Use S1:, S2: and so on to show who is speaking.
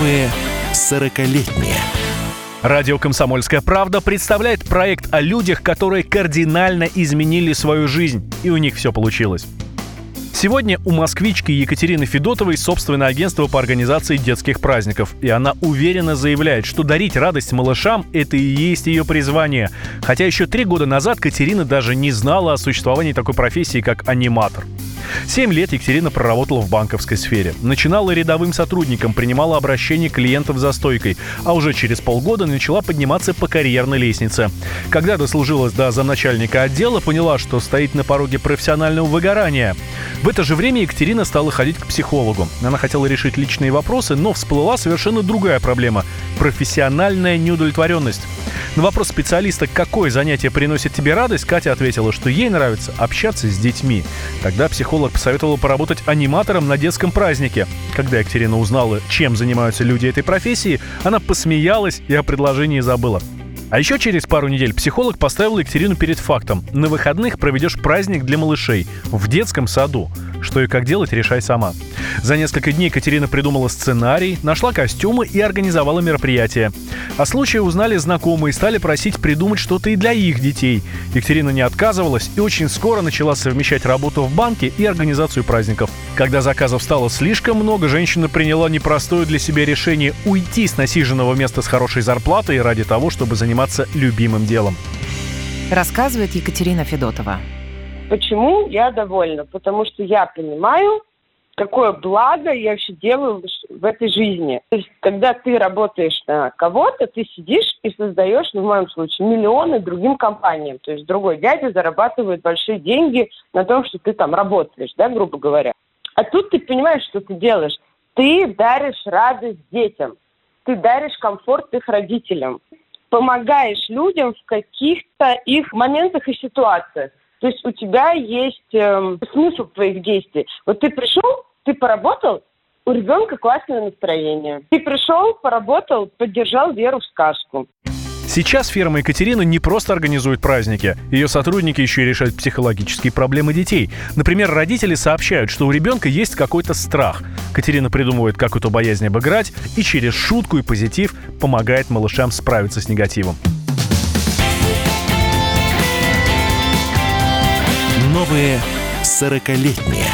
S1: Новые сорокалетние.
S2: Радио «Комсомольская правда» представляет проект о людях, которые кардинально изменили свою жизнь, и у них все получилось. Сегодня у москвички Екатерины Федотовой собственное агентство по организации детских праздников. И она уверенно заявляет, что дарить радость малышам – это и есть ее призвание. Хотя еще три года назад Катерина даже не знала о существовании такой профессии, как аниматор. Семь лет Екатерина проработала в банковской сфере. Начинала рядовым сотрудником, принимала обращения клиентов за стойкой, а уже через полгода начала подниматься по карьерной лестнице. Когда дослужилась до замначальника отдела, поняла, что стоит на пороге профессионального выгорания. В это же время Екатерина стала ходить к психологу. Она хотела решить личные вопросы, но всплыла совершенно другая проблема – профессиональная неудовлетворенность. На вопрос специалиста, какое занятие приносит тебе радость, Катя ответила, что ей нравится общаться с детьми. Тогда психолог посоветовала поработать аниматором на детском празднике. Когда Екатерина узнала, чем занимаются люди этой профессии, она посмеялась и о предложении забыла. А еще через пару недель психолог поставил Екатерину перед фактом. На выходных проведешь праздник для малышей в детском саду. Что и как делать, решай сама. За несколько дней Катерина придумала сценарий, нашла костюмы и организовала мероприятие. О случае узнали знакомые и стали просить придумать что-то и для их детей. Екатерина не отказывалась и очень скоро начала совмещать работу в банке и организацию праздников. Когда заказов стало слишком много, женщина приняла непростое для себя решение уйти с насиженного места с хорошей зарплатой ради того, чтобы заниматься любимым делом.
S3: Рассказывает Екатерина Федотова.
S4: Почему я довольна? Потому что я понимаю, какое благо я вообще делаю в этой жизни. То есть, когда ты работаешь на кого-то, ты сидишь и создаешь, ну, в моем случае, миллионы другим компаниям. То есть, другой дядя зарабатывает большие деньги на том, что ты там работаешь, да, грубо говоря. А тут ты понимаешь, что ты делаешь. Ты даришь радость детям. Ты даришь комфорт их родителям. Помогаешь людям в каких-то их моментах и ситуациях. То есть у тебя есть э, смысл твоих действий. Вот ты пришел, ты поработал, у ребенка классное настроение. Ты пришел, поработал, поддержал веру в сказку.
S2: Сейчас фирма Екатерина не просто организует праздники. Ее сотрудники еще и решают психологические проблемы детей. Например, родители сообщают, что у ребенка есть какой-то страх. Катерина придумывает, как эту боязнь обыграть, и через шутку и позитив помогает малышам справиться с негативом.
S1: Новые сорокалетние.